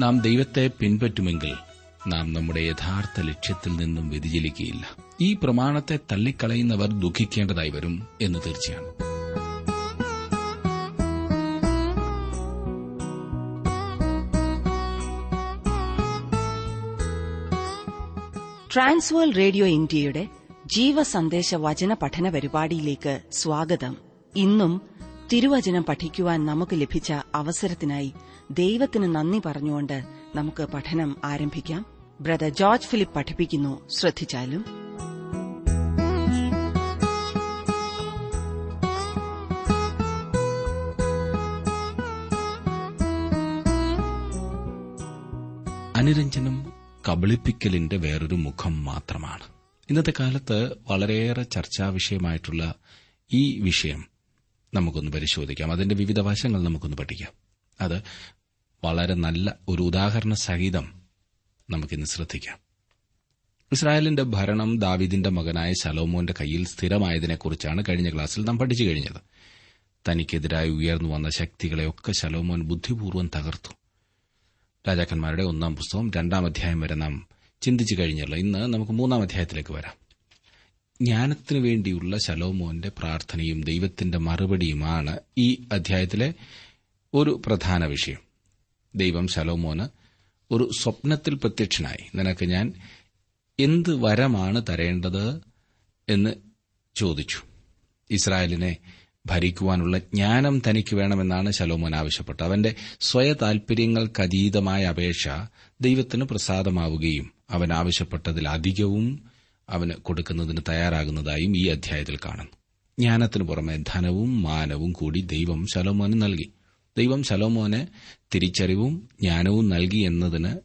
നാം ദൈവത്തെ പിൻപറ്റുമെങ്കിൽ നാം നമ്മുടെ യഥാർത്ഥ ലക്ഷ്യത്തിൽ നിന്നും വ്യതിചലിക്കുകയില്ല ഈ പ്രമാണത്തെ തള്ളിക്കളയുന്നവർ ദുഃഖിക്കേണ്ടതായി വരും എന്ന് തീർച്ചയാണ്. ട്രാൻസ്വേൾ റേഡിയോ ഇന്ത്യയുടെ ജീവസന്ദേശ വചന പഠന പരിപാടിയിലേക്ക് സ്വാഗതം. ഇന്നും തിരുവചനം പഠിക്കുവാൻ നമുക്ക് ലഭിച്ച അവസരത്തിനായി ദൈവത്തിന് നന്ദി പറഞ്ഞുകൊണ്ട് നമുക്ക് പഠനം ആരംഭിക്കാം. ബ്രദർ ജോർജ് ഫിലിപ്പ് പഠിപ്പിക്കുന്നു. ശ്രദ്ധിച്ചാലും. അനുരഞ്ജനം കബളിപ്പിക്കലിന്റെ വേറൊരു മുഖം മാത്രമാണ്. ഇന്നത്തെ കാലത്ത് വളരെയേറെ ചർച്ചാ വിഷയമായിട്ടുള്ള ഈ വിഷയം നമുക്കൊന്ന് പരിശോധിക്കാം. അതിന്റെ വിവിധ വശങ്ങൾ നമുക്കൊന്ന് പഠിക്കാം. അത് വളരെ നല്ല ഒരു ഉദാഹരണ സഹിതം നമുക്കിന്ന് ശ്രദ്ധിക്കാം. ഇസ്രായേലിന്റെ ഭരണം ദാവിദിന്റെ മകനായ ശലോമോന്റെ കയ്യിൽ സ്ഥിരമായതിനെക്കുറിച്ചാണ് കഴിഞ്ഞ ക്ലാസ്സിൽ നാം പഠിച്ചു കഴിഞ്ഞത്. തനിക്കെതിരായി ഉയർന്നു വന്ന ശക്തികളെയൊക്കെ ശലോമോൻ ബുദ്ധിപൂർവം തകർത്തു. രാജാക്കന്മാരുടെ ഒന്നാം പുസ്തകം രണ്ടാം അധ്യായം വരെ നാം ചിന്തിച്ചു കഴിഞ്ഞല്ലോ. ഇന്ന് നമുക്ക് മൂന്നാം അധ്യായത്തിലേക്ക് വരാം. ജ്ഞാനത്തിനു വേണ്ടിയുള്ള ശലോമോന്റെ പ്രാർത്ഥനയും ദൈവത്തിന്റെ മറുപടിയുമാണ് ഈ അധ്യായത്തിലെ ഒരു പ്രധാന വിഷയം. ദൈവം ശലോമോന് ഒരു സ്വപ്നത്തിൽ പ്രത്യക്ഷനായി. നിനക്ക് ഞാൻ എന്ത് വരമാണ് തരേണ്ടത് എന്ന് ചോദിച്ചു. ഇസ്രായേലിനെ ഭരിക്കുവാനുള്ള ജ്ഞാനം തനിക്ക് വേണമെന്നാണ് ശലോമോൻ ആവശ്യപ്പെട്ടത്. അവന്റെ സ്വയ താൽപര്യങ്ങൾക്കതീതമായ അപേക്ഷ ദൈവത്തിന് പ്രസാദമാവുകയും അവൻ ആവശ്യപ്പെട്ടതിലധികവും അവന് കൊടുക്കുന്നതിന് തയ്യാറാകുന്നതായും ഈ അധ്യായത്തിൽ കാണുന്നു. ജ്ഞാനത്തിനു പുറമെ ധനവും മാനവും കൂടി ദൈവം ശലോമോന് നൽകി. ദൈവം ശലോമോന് തിരിച്ചറിവും ജ്ഞാനവും നൽകി എന്നതിന്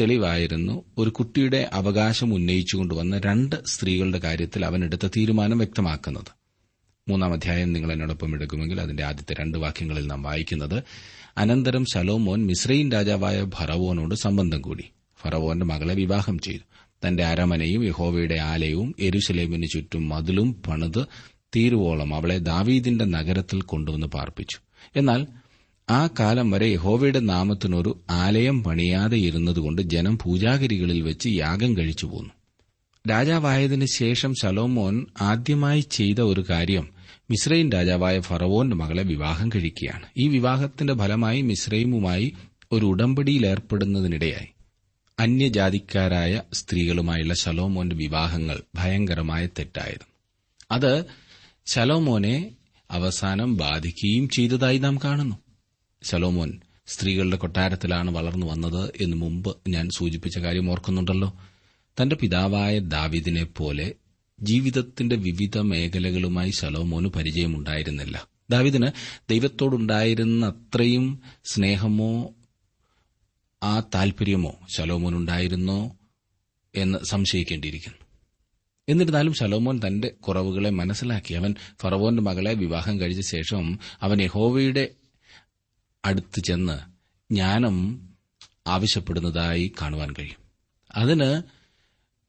തെളിവായിരുന്നു. ഒരു കുട്ടിയുടെ അവകാശം ഉന്നയിച്ചുകൊണ്ടുവന്ന രണ്ട് സ്ത്രീകളുടെ കാര്യത്തിൽ അവൻ എടുത്ത തീരുമാനം വ്യക്തമാക്കുന്നത്. മൂന്നാം അധ്യായം നിങ്ങൾ എന്നോടൊപ്പം എടുക്കുമെങ്കിൽ അതിന്റെ ആദ്യത്തെ രണ്ട് വാക്യങ്ങളിൽ നാം വായിക്കുന്നത് അനന്തരം ശലോമോൻ മിസ്രൈൻ രാജാവായ ഫറവോനോട് സംബന്ധം കൂടി. ഫറവോന്റെ മകളെ വിവാഹം ചെയ്തു. തന്റെ അരമനയും യഹോവയുടെ ആലയവും എരുശലേമിന് ചുറ്റും മതിലും പണിത് തീരുവോളം അവളെ ദാവീദിന്റെ നഗരത്തിൽ കൊണ്ടുവന്ന് പാർപ്പിച്ചു. എന്നാൽ ആ കാലം വരെ യഹോവയുടെ നാമത്തിനൊരു ആലയം പണിയാതെ ഇരുന്നതുകൊണ്ട് ജനം പൂജാഗിരികളിൽ വെച്ച് യാഗം കഴിച്ചു പോന്നു. രാജാവായതിനു ശേഷം ശലോമോൻ ആദ്യമായി ചെയ്ത ഒരു കാര്യം മിശ്രൈൻ രാജാവായ ഫറവോന്റെ മകളെ വിവാഹം കഴിക്കുകയാണ്. ഈ വിവാഹത്തിന്റെ ഫലമായി മിശ്രൈമുമായി ഒരു ഉടമ്പടിയിലേർപ്പെടുന്നതിനിടയായി അന്യജാതിക്കാരായ സ്ത്രീകളുമായുള്ള ശലോമോന്റെ വിവാഹങ്ങൾ ഭയങ്കരമായ തെറ്റായിരുന്നു അത് ശലോമോനെ അവസാനം ബാധിക്കുകയും ചെയ്തതായി നാം കാണുന്നു. ശലോമോൻ സ്ത്രീകളുടെ കൊട്ടാരത്തിലാണ് വളർന്നു വന്നത് എന്ന് മുമ്പ് ഞാൻ സൂചിപ്പിച്ച കാര്യം ഓർക്കുന്നുണ്ടല്ലോ. തന്റെ പിതാവായ ദാവിദിനെ പോലെ ജീവിതത്തിന്റെ വിവിധ മേഖലകളുമായി ശലോമോന് പരിചയമുണ്ടായിരുന്നില്ല. ദാവിദിന് ദൈവത്തോടുണ്ടായിരുന്ന അത്രയും സ്നേഹമോ ആ താൽപര്യമോ ശലോമോനുണ്ടായിരുന്നോ എന്ന് സംശയിക്കേണ്ടിയിരിക്കുന്നു. എന്നിരുന്നാലും ശലോമോൻ തന്റെ കുറവുകളെ മനസ്സിലാക്കി. അവൻ ഫറവോന്റെ മകളെ വിവാഹം കഴിച്ച ശേഷം അവൻ യഹോവയുടെ അടുത്ത് ചെന്ന് ജ്ഞാനം ആവശ്യപ്പെടുന്നതായി കാണുവാൻ കഴിയും. അതിന്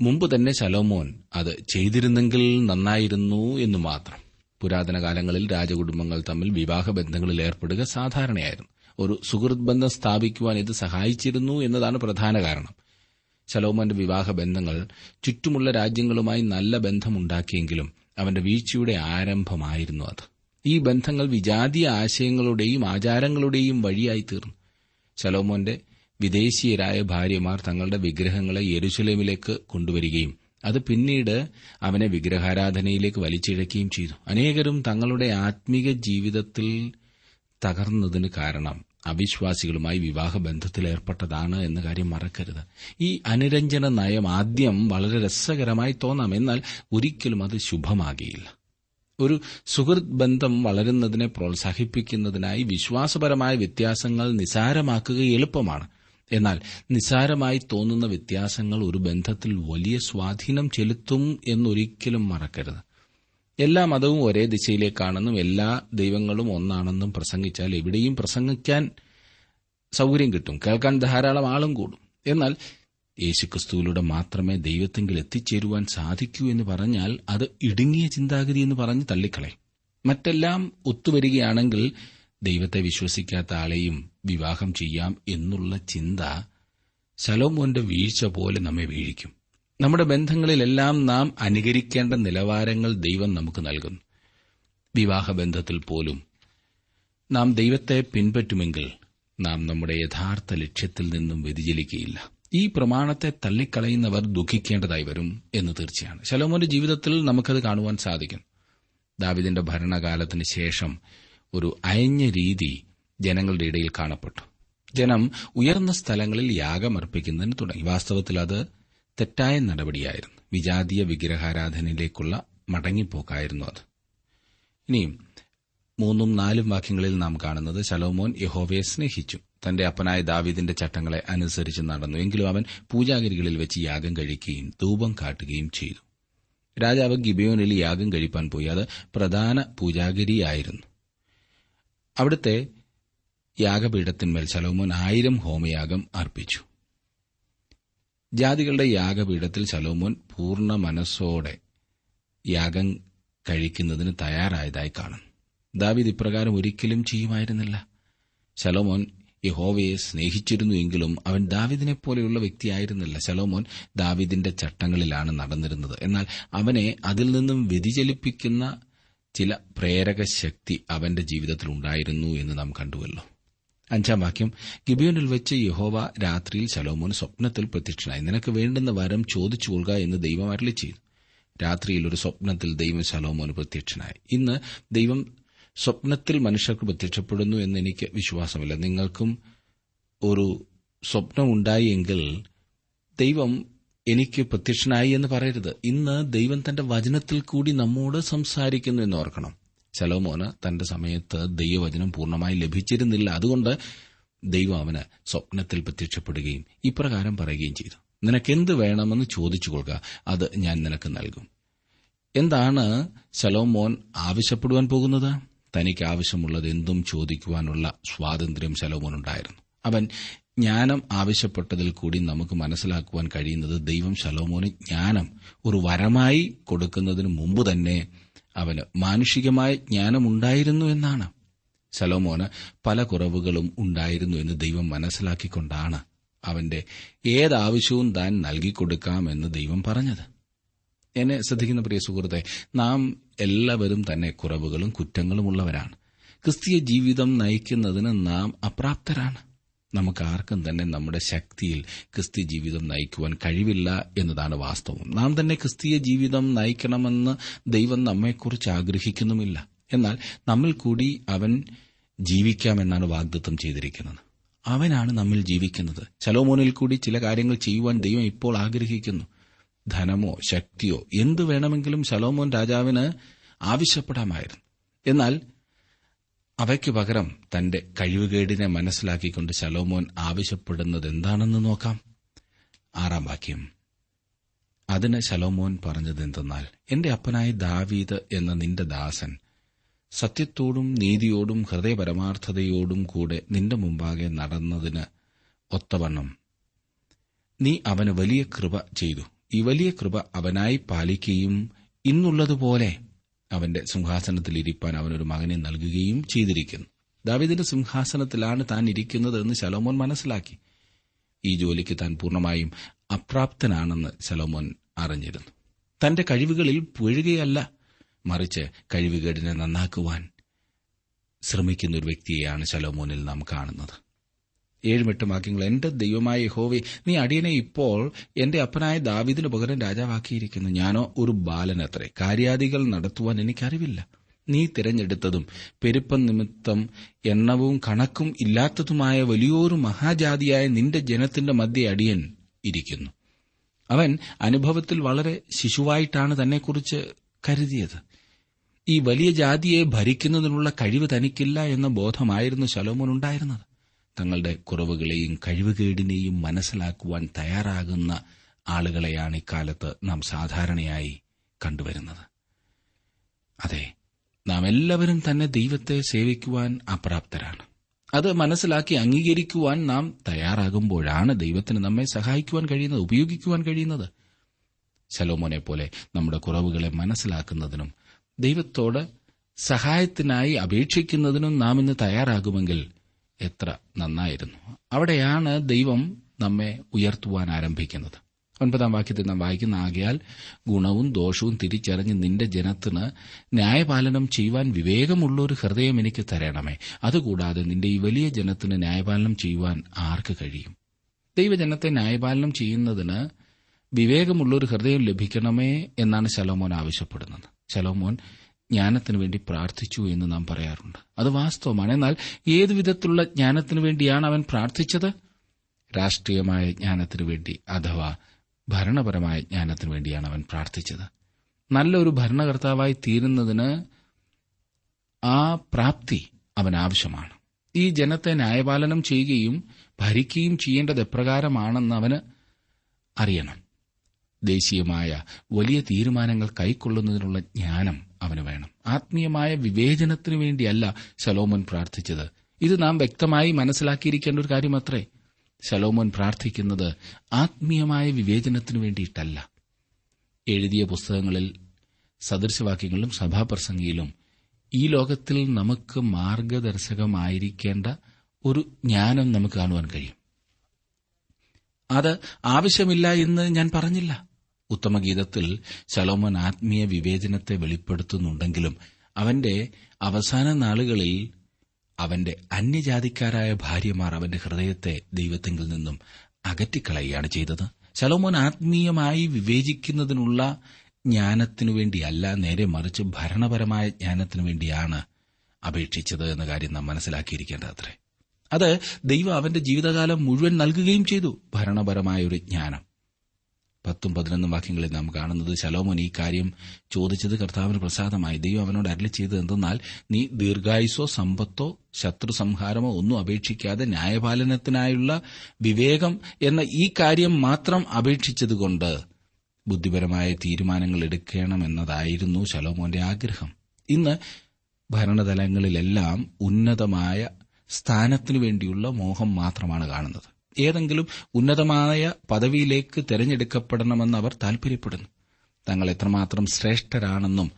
മുമ്പ് തന്നെ ശലോമോൻ അത് ചെയ്തിരുന്നെങ്കിൽ നന്നായിരുന്നു എന്ന് മാത്രം. പുരാതന കാലങ്ങളിൽ രാജകുടുംബങ്ങൾ തമ്മിൽ വിവാഹ ബന്ധങ്ങളിൽ ഏർപ്പെടുക സാധാരണയായിരുന്നു. ഒരു സുഹൃത് ബന്ധം സ്ഥാപിക്കുവാൻ ഇത് സഹായിച്ചിരുന്നു എന്നതാണ് പ്രധാന കാരണം. ശലോമോന്റെ വിവാഹ ബന്ധങ്ങൾ ചുറ്റുമുള്ള രാജ്യങ്ങളുമായി നല്ല ബന്ധമുണ്ടാക്കിയെങ്കിലും അവന്റെ വീഴ്ചയുടെ ആരംഭമായിരുന്നു അത്. ഈ ബന്ധങ്ങൾ വിജാതീയ ആശയങ്ങളുടെയും ആചാരങ്ങളുടെയും വഴിയായി തീർന്നു ശലോമോന്റെ വിദേശീയരായ ഭാര്യമാർ തങ്ങളുടെ വിഗ്രഹങ്ങളെ യെരുശലേമിലേക്ക് കൊണ്ടുവരികയും അത് പിന്നീട് അവനെ വിഗ്രഹാരാധനയിലേക്ക് വലിച്ചിഴക്കുകയും ചെയ്തു. അനേകരും തങ്ങളുടെ ആത്മീക ജീവിതത്തിൽ തകർന്നതിന് കാരണം അവിശ്വാസികളുമായി വിവാഹബന്ധത്തിൽ ഏർപ്പെട്ടതാണ് എന്ന കാര്യം മറക്കരുത്. ഈ അനുരഞ്ജന നയം ആദ്യം വളരെ രസകരമായി തോന്നാം. എന്നാൽ ഒരിക്കലും അത് ശുഭമാകിയില്ല. ഒരു സുഹൃത് ബന്ധം വളരുന്നതിനെ പ്രോത്സാഹിപ്പിക്കുന്നതിനായി വിശ്വാസപരമായ വ്യത്യാസങ്ങൾ നിസാരമാക്കുക എളുപ്പമാണ്. എന്നാൽ നിസാരമായി തോന്നുന്ന വ്യത്യാസങ്ങൾ ഒരു ബന്ധത്തിൽ വലിയ സ്വാധീനം ചെലുത്തും എന്നൊരിക്കലും മറക്കരുത്. എല്ലാ മതവും ഒരേ ദിശയിലേക്കാണെന്നും എല്ലാ ദൈവങ്ങളും ഒന്നാണെന്നും പ്രസംഗിച്ചാൽ എവിടെയും പ്രസംഗിക്കാൻ സൗകര്യം കിട്ടും. കേൾക്കാൻ ധാരാളം ആളും കൂടും. എന്നാൽ യേശുക്രിസ്തുവിലൂടെ മാത്രമേ ദൈവത്തെങ്കിൽ എത്തിച്ചേരുവാൻ സാധിക്കൂ എന്ന് പറഞ്ഞാൽ അത് ഇടുങ്ങിയ ചിന്താഗതി എന്ന് പറഞ്ഞ് തള്ളിക്കളെ മറ്റെല്ലാം ഒത്തുവരികയാണെങ്കിൽ ദൈവത്തെ വിശ്വസിക്കാത്ത ആളെയും വിവാഹം ചെയ്യാം എന്നുള്ള ചിന്ത ശലോമോന്റെ വീഴ്ച പോലെ നമ്മെ വീഴിക്കും. നമ്മുടെ ബന്ധങ്ങളിലെല്ലാം നാം അനുകരിക്കേണ്ട നിലവാരങ്ങൾ ദൈവം നമുക്ക് നൽകുന്നു. വിവാഹബന്ധത്തിൽ പോലും നാം ദൈവത്തെ പിൻപറ്റുമെങ്കിൽ നാം നമ്മുടെ യഥാർത്ഥ ലക്ഷ്യത്തിൽ നിന്നും വ്യതിചലിക്കുകയില്ല ഈ പ്രമാണത്തെ തള്ളിക്കളയുന്നവർ ദുഃഖിക്കേണ്ടതായി വരും എന്ന് തീർച്ചയാണ്. ശലോമോന്റെ ജീവിതത്തിൽ നമുക്കത് കാണുവാൻ സാധിക്കും. ദാവിദിന്റെ ഭരണകാലത്തിന് ശേഷം ഒരു അയഞ്ഞ രീതി ജനങ്ങളുടെ ഇടയിൽ കാണപ്പെട്ടു. ജനം ഉയർന്ന സ്ഥലങ്ങളിൽ യാഗമർപ്പിക്കുന്നതിന് തുടങ്ങി. വാസ്തവത്തിൽ അത് തെറ്റായ നടപടിയായിരുന്നു. വിജാതീയ വിഗ്രഹാരാധനയിലേക്കുള്ള മടങ്ങിപ്പോക്കായിരുന്നു അത്. ഇനിയും മൂന്നും നാലും വാക്യങ്ങളിൽ നാം കാണുന്നത് ശലോമോൻ യഹോവയെ സ്നേഹിച്ചു. തന്റെ അപ്പനായ ദാവീദിന്റെ ചട്ടങ്ങളെ അനുസരിച്ച് നടന്നു. എങ്കിലും അവൻ പൂജാഗിരികളിൽ വെച്ച് യാഗം കഴിക്കുകയും ധൂപം കാട്ടുകയും ചെയ്തു. രാജാവ് ഗിബയോനിൽ യാഗം കഴിപ്പാൻ പോയി. അത് പ്രധാന പൂജാഗിരിയായിരുന്നു. അവിടുത്തെ യാഗപീഠത്തിന്മേൽ ശലോമോൻ ആയിരം ഹോമയാഗം അർപ്പിച്ചു. ജാതികളുടെ യാഗപീഠത്തിൽ ശലോമോൻ പൂർണ മനസ്സോടെ യാഗം കഴിക്കുന്നതിന് തയ്യാറായതായി കാണും ദാവീദ് ഇപ്രകാരം ഒരിക്കലും ചെയ്യുമായിരുന്നില്ല. ശലോമോൻ യഹോവയെ സ്നേഹിച്ചിരുന്നു എങ്കിലും അവൻ ദാവിദിനെ പോലെയുള്ള വ്യക്തിയായിരുന്നില്ല. ശലോമോൻ ദാവിദിന്റെ ചട്ടങ്ങളിലാണ് നടന്നിരുന്നത്. എന്നാൽ അവനെ അതിൽ നിന്നും വ്യതിചലിപ്പിക്കുന്ന ചില പ്രേരക ശക്തി അവന്റെ ജീവിതത്തിൽ ഉണ്ടായിരുന്നു എന്ന് നാം കണ്ടുവല്ലോ. അഞ്ചാം വാക്യം ഗിബിയോനിൽ വെച്ച് യഹോവ രാത്രിയിൽ ശലോമോൻ സ്വപ്നത്തിൽ പ്രത്യക്ഷനായി. നിനക്ക് വേണ്ടുന്ന വരം ചോദിച്ചു കൊള്ളുക എന്ന് ദൈവം അരളി ചെയ്തു. രാത്രിയിൽ ഒരു സ്വപ്നത്തിൽ ദൈവം ശലോമോന് പ്രത്യക്ഷനായി. ഇന്ന് ദൈവം സ്വപ്നത്തിൽ മനുഷ്യർക്ക് പ്രത്യക്ഷപ്പെടുന്നു എന്ന് എനിക്ക് വിശ്വാസമില്ല. നിങ്ങൾക്കും ഒരു സ്വപ്നം ഉണ്ടായി എങ്കിൽ ദൈവം എനിക്ക് പ്രത്യക്ഷനായി എന്ന് പറയരുത്. ഇന്ന് ദൈവം തന്റെ വചനത്തിൽ കൂടി നമ്മോട് സംസാരിക്കുന്നു എന്ന് ഓർക്കണം. ശലോമോന് തന്റെ സമയത്ത് ദൈവവചനം പൂർണമായി ലഭിച്ചിരുന്നില്ല. അതുകൊണ്ട് ദൈവം അവന് സ്വപ്നത്തിൽ പ്രത്യക്ഷപ്പെടുകയും ഇപ്രകാരം പറയുകയും ചെയ്തു. നിനക്കെന്ത് വേണമെന്ന് ചോദിച്ചു കൊള്ളുക അത് ഞാൻ നിനക്ക് നൽകും. എന്താണ് ശലോമോൻ ആവശ്യപ്പെടുവാൻ പോകുന്നത്? തനിക്ക് ആവശ്യമുള്ളത് എന്തും ചോദിക്കുവാനുള്ള സ്വാതന്ത്ര്യം ശലോമോനുണ്ടായിരുന്നു. അവൻ ജ്ഞാനം ആവശ്യപ്പെട്ടതിൽ കൂടി നമുക്ക് മനസ്സിലാക്കുവാൻ കഴിയുന്നത് ദൈവം ശലോമോന് ജ്ഞാനം ഒരു വരമായി കൊടുക്കുന്നതിന് മുമ്പ് തന്നെ അവന് മാനുഷികമായ ജ്ഞാനമുണ്ടായിരുന്നു എന്നാണ്. ശലോമോന് പല കുറവുകളും ഉണ്ടായിരുന്നു എന്ന് ദൈവം മനസ്സിലാക്കിക്കൊണ്ടാണ് അവന്റെ ഏതാവശ്യവും താൻ നൽകിക്കൊടുക്കാമെന്ന് ദൈവം പറഞ്ഞത്. എന്നെ ശ്രദ്ധിക്കുന്ന പ്രിയ സുഹൃത്തെ നാം എല്ലാവരും തന്നെ കുറവുകളും കുറ്റങ്ങളും ഉള്ളവരാണ്. ക്രിസ്തീയ ജീവിതം നയിക്കുന്നതിന് നാം അപ്രാപ്തരാണ്. നമുക്ക് ആർക്കും തന്നെ നമ്മുടെ ശക്തിയിൽ ക്രിസ്തീയ ജീവിതം നയിക്കുവാൻ കഴിവില്ല എന്നതാണ് വാസ്തവം. നാം തന്നെ ക്രിസ്തീയ ജീവിതം നയിക്കണമെന്ന് ദൈവം നമ്മെക്കുറിച്ച് ആഗ്രഹിക്കുന്നുമില്ല. എന്നാൽ നമ്മിൽ കൂടി അവൻ ജീവിക്കാമെന്നാണ് വാഗ്ദത്വം ചെയ്തിരിക്കുന്നത്. അവനാണ് നമ്മിൽ ജീവിക്കുന്നത്. ചലോമോനിൽ കൂടി ചില കാര്യങ്ങൾ ചെയ്യുവാൻ ദൈവം ഇപ്പോൾ ആഗ്രഹിക്കുന്നു. ധനമോ ശക്തിയോ എന്തു വേണമെങ്കിലും ശലോമോൻ രാജാവിന് ആവശ്യപ്പെടാമായിരുന്നു. എന്നാൽ അവയ്ക്കു പകരം തന്റെ കഴിവുകേടിനെ മനസ്സിലാക്കിക്കൊണ്ട് ശലോമോൻ ആവശ്യപ്പെടുന്നത് എന്താണെന്ന് നോക്കാം. ആറാം വാക്യം. അതിന് ശലോമോൻ പറഞ്ഞത് എന്തെന്നാൽ എന്റെ അപ്പനായ ദാവീദ് എന്ന നിന്റെ ദാസൻ സത്യത്തോടും നീതിയോടും ഹൃദയപരമാർത്ഥതയോടും കൂടെ നിന്റെ മുമ്പാകെ നടന്നതിന് ഒത്തവണ്ണം നീ അവന് വലിയ കൃപ ചെയ്തു. ഈ വലിയ കൃപ അവനായി പാലിക്കുകയും ഇന്നുള്ളതുപോലെ അവന്റെ സിംഹാസനത്തിൽ ഇരിപ്പാൻ അവനൊരു മകനെ നൽകുകയും ചെയ്തിരിക്കുന്നു. ദാവിദിന്റെ സിംഹാസനത്തിലാണ് താൻ ഇരിക്കുന്നത് എന്ന് ശലോമോൻ മനസ്സിലാക്കി. ഈ ജോലിക്ക് താൻ പൂർണമായും അപ്രാപ്തനാണെന്ന് ശലോമോൻ അറിഞ്ഞിരുന്നു. തന്റെ കഴിവുകളിൽ പുഴുകയല്ല മറിച്ച് കഴിവുകേടിനെ നന്നാക്കുവാൻ ശ്രമിക്കുന്ന ഒരു വ്യക്തിയെയാണ് ശലോമോനിൽ നാം കാണുന്നത്. ഏഴുമെട്ട് വാക്യങ്ങൾ. എന്റെ ദൈവമായ ഹോവി നീ അടിയനെ ഇപ്പോൾ എന്റെ അപ്പനായ ദാവിദിന് പകരം രാജാവാക്കിയിരിക്കുന്നു. ഞാനോ ഒരു ബാലനത്രേ. കാര്യാദികൾ നടത്തുവാൻ എനിക്കറിവില്ല. നീ തിരഞ്ഞെടുത്തതും പെരുപ്പം നിമിത്തം എണ്ണവും കണക്കും ഇല്ലാത്തതുമായ വലിയൊരു മഹാജാതിയായ നിന്റെ ജനത്തിന്റെ മധ്യ അടിയൻ ഇരിക്കുന്നു. അവൻ അനുഭവത്തിൽ വളരെ ശിശുവായിട്ടാണ് തന്നെക്കുറിച്ച് കരുതിയത്. ഈ വലിയ ജാതിയെ ഭരിക്കുന്നതിനുള്ള കഴിവ് തനിക്കില്ല എന്ന ബോധമായിരുന്നു ശലോമോൻ ഉണ്ടായിരുന്നത്. തങ്ങളുടെ കുറവുകളെയും കഴിവുകേടിനെയും മനസ്സിലാക്കുവാൻ തയ്യാറാകുന്ന ആളുകളെയാണ് ഇക്കാലത്ത് നാം സാധാരണയായി കണ്ടുവരുന്നത്. അതെ നാം എല്ലാവരും തന്നെ ദൈവത്തെ സേവിക്കുവാൻ അപ്രാപ്തരാണ്. അത് മനസ്സിലാക്കി അംഗീകരിക്കുവാൻ നാം തയ്യാറാകുമ്പോഴാണ് ദൈവത്തിന് നമ്മെ സഹായിക്കുവാൻ കഴിയുന്നത് ഉപയോഗിക്കുവാൻ കഴിയുന്നത്. ശലോമോനെ പോലെ നമ്മുടെ കുറവുകളെ മനസ്സിലാക്കുന്നതിനും ദൈവത്തോട് സഹായത്തിനായി അപേക്ഷിക്കുന്നതിനും നാം ഇന്ന് തയ്യാറാകുമെങ്കിൽ എത്ര നന്നായിരുന്നു. അവിടെയാണ് ദൈവം നമ്മെ ഉയർത്തുവാൻ ആരംഭിക്കുന്നത്. ഒൻപതാം വാക്യത്തിൽ നാം വായിക്കുന്ന ആകയാൽ ഗുണവും ദോഷവും തിരിച്ചറിഞ്ഞ് നിന്റെ ജനത്തിന് ന്യായപാലനം ചെയ്യുവാൻ വിവേകമുള്ള ഒരു ഹൃദയം എനിക്ക് തരണമേ. അതുകൂടാതെ നിന്റെ ഈ വലിയ ജനത്തിന് ന്യായപാലനം ചെയ്യുവാൻ ആർക്ക് കഴിയും? ദൈവജനത്തെ ന്യായപാലനം ചെയ്യുന്നതിന് വിവേകമുള്ളൊരു ഹൃദയം ലഭിക്കണമേ എന്നാണ് ശലോമോൻ ആവശ്യപ്പെടുന്നത്. ശലോമോൻ ജ്ഞാനത്തിനു വേണ്ടി പ്രാർത്ഥിച്ചു എന്ന് നാം പറയാറുണ്ട്. അത് വാസ്തവമാണ്. എന്നാൽ ഏതു വിധത്തിലുള്ള ജ്ഞാനത്തിനു വേണ്ടിയാണ് അവൻ പ്രാർത്ഥിച്ചത്? രാഷ്ട്രീയമായ ജ്ഞാനത്തിനു വേണ്ടി അഥവാ ഭരണപരമായ ജ്ഞാനത്തിനു വേണ്ടിയാണ് അവൻ പ്രാർത്ഥിച്ചത്. നല്ലൊരു ഭരണകർത്താവായി തീരുന്നതിന് ആ പ്രാപ്തി അവൻ ആവശ്യമാണ്. ഈ ജനത്തെ ന്യായപാലനം ചെയ്യുകയും ഭരിക്കുകയും ചെയ്യേണ്ടത് എപ്രകാരമാണെന്ന് അവന് അറിയണം. ദേശീയമായ വലിയ തീരുമാനങ്ങൾ കൈക്കൊള്ളുന്നതിനുള്ള ജ്ഞാനം അവന് വേണം. ആത്മീയമായ വിവേചനത്തിനു വേണ്ടിയല്ല ശലോമോൻ പ്രാർത്ഥിച്ചത്. ഇത് നാം വ്യക്തമായി മനസ്സിലാക്കിയിരിക്കേണ്ട ഒരു കാര്യമത്രേ. ശലോമോൻ പ്രാർത്ഥിക്കുന്നത് ആത്മീയമായ വിവേചനത്തിനു വേണ്ടിയിട്ടല്ല. എഴുതിയ പുസ്തകങ്ങളിൽ സദൃശവാക്യങ്ങളിലും സഭാപ്രസംഗിയിലും ഈ ലോകത്തിൽ നമുക്ക് മാർഗദർശകമായിരിക്കേണ്ട ഒരു ജ്ഞാനം നമുക്ക് കാണുവാൻ കഴിയും. അത് ആവശ്യമില്ല എന്ന് ഞാൻ പറഞ്ഞില്ല. ഉത്തമഗീതത്തിൽ ശലോമൻ ആത്മീയ വിവേചനത്തെ വെളിപ്പെടുത്തുന്നുണ്ടെങ്കിലും അവന്റെ അവസാന നാളുകളിൽ അവന്റെ അന്യജാതിക്കാരായ ഭാര്യമാർ അവന്റെ ഹൃദയത്തെ ദൈവത്തെങ്കിൽ നിന്നും അകറ്റിക്കളയുകയാണ് ചെയ്തത്. ശലോമോൻ ആത്മീയമായി വിവേചിക്കുന്നതിനുള്ള ജ്ഞാനത്തിനു വേണ്ടിയല്ല നേരെ മറിച്ച് ഭരണപരമായ ജ്ഞാനത്തിനു വേണ്ടിയാണ് അപേക്ഷിച്ചത് എന്ന കാര്യം നാം മനസ്സിലാക്കിയിരിക്കേണ്ടത് അത്രേ. അത് ദൈവം അവന്റെ ജീവിതകാലം മുഴുവൻ നൽകുകയും ചെയ്തു ഭരണപരമായ ഒരു ജ്ഞാനം. പത്തും പതിനൊന്നും വാക്യങ്ങളിൽ നാം കാണുന്നത് ശലോമോൻ ഈ കാര്യം ചോദിച്ചത് കർത്താവിന് പ്രസാദമായി. ദൈവം അവനോട് അരളി ചെയ്തത് എന്തെന്നാൽ നീ ദീർഘായുസോ സമ്പത്തോ ശത്രു സംഹാരമോ ഒന്നും അപേക്ഷിക്കാതെ ന്യായപാലനത്തിനായുള്ള വിവേകം എന്ന ഈ കാര്യം മാത്രം അപേക്ഷിച്ചതുകൊണ്ട് ബുദ്ധിപരമായ തീരുമാനങ്ങൾ എടുക്കണമെന്നതായിരുന്നു ശലോമോന്റെ ആഗ്രഹം. ഇന്ന് ഭരണതലങ്ങളിലെല്ലാം ഉന്നതമായ സ്ഥാനത്തിനു വേണ്ടിയുള്ള മോഹം മാത്രമാണ് കാണുന്നത്. ഏതെങ്കിലും ഉന്നതമായ പദവിയിലേക്ക് തെരഞ്ഞെടുക്കപ്പെടണമെന്ന് അവർ താൽപര്യപ്പെടുന്നു. തങ്ങൾ എത്രമാത്രം ശ്രേഷ്ഠരാണെന്നും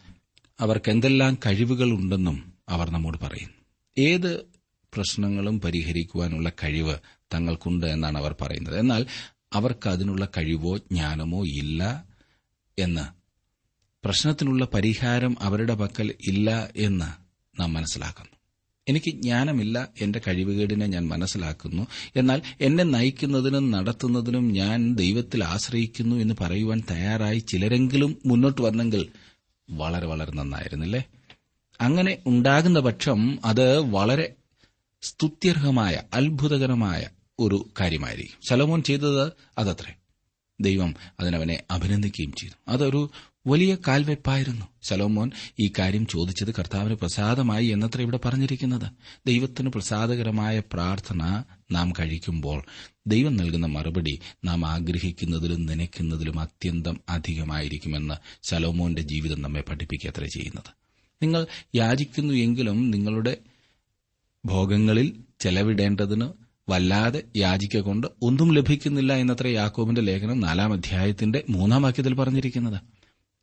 അവർക്ക് എന്തെല്ലാം കഴിവുകളുണ്ടെന്നും അവർ നമ്മോട് പറയുന്നു. ഏത് പ്രശ്നങ്ങളും പരിഹരിക്കുവാനുള്ള കഴിവ് തങ്ങൾക്കുണ്ട് എന്നാണ് അവർ പറയുന്നത്. എന്നാൽ അവർക്ക് അതിനുള്ള കഴിവോ ജ്ഞാനമോ ഇല്ല എന്ന് പ്രശ്നത്തിനുള്ള പരിഹാരം അവരുടെ പക്കൽ ഇല്ല എന്ന് നാം മനസ്സിലാക്കുന്നു. എനിക്ക് ജ്ഞാനമില്ല എന്റെ കഴിവുകേടിനെ ഞാൻ മനസ്സിലാക്കുന്നു. എന്നാൽ എന്നെ നയിക്കുന്നതിനും നടത്തുന്നതിനും ഞാൻ ദൈവത്തിൽ ആശ്രയിക്കുന്നു എന്ന് പറയുവാൻ തയ്യാറായി ചിലരെങ്കിലും മുന്നോട്ട് വന്നെങ്കിൽ വളരെ വളരെ നന്നായിരുന്നില്ലേ? അങ്ങനെ ഉണ്ടാകുന്ന പക്ഷം അത് വളരെ സ്തുത്യർഹമായ അത്ഭുതകരമായ ഒരു കാര്യമായിരിക്കും. ശലോമോൻ ചെയ്തത് അതത്രേ. ദൈവം അതിനവനെ അഭിനന്ദിക്കുകയും ചെയ്തു. അതൊരു വലിയ കാൽവെപ്പായിരുന്നു. സലോമോൻ ഈ കാര്യം ചോദിച്ചത് കർത്താവിന് പ്രസാദമായി എന്നത്ര ഇവിടെ പറഞ്ഞിരിക്കുന്നത്? ദൈവത്തിന് പ്രസാദകരമായ പ്രാർത്ഥന നാം കഴിക്കുമ്പോൾ ദൈവം നൽകുന്ന മറുപടി നാം ആഗ്രഹിക്കുന്നതിലും നനയ്ക്കുന്നതിലും അത്യന്തം അധികമായിരിക്കുമെന്ന് സലോമോന്റെ ജീവിതം നമ്മെ പഠിപ്പിക്കത്ര ചെയ്യുന്നത്. നിങ്ങൾ യാചിക്കുന്നു എങ്കിലും നിങ്ങളുടെ ഭോഗങ്ങളിൽ ചെലവിടേണ്ടതിന് വല്ലാതെ യാചിക്ക കൊണ്ട് ഒന്നും ലഭിക്കുന്നില്ല എന്നത്ര യാക്കോബിന്റെ ലേഖനം നാലാം അധ്യായത്തിന്റെ മൂന്നാം വാക്യത്തിൽ പറഞ്ഞിരിക്കുന്നത്.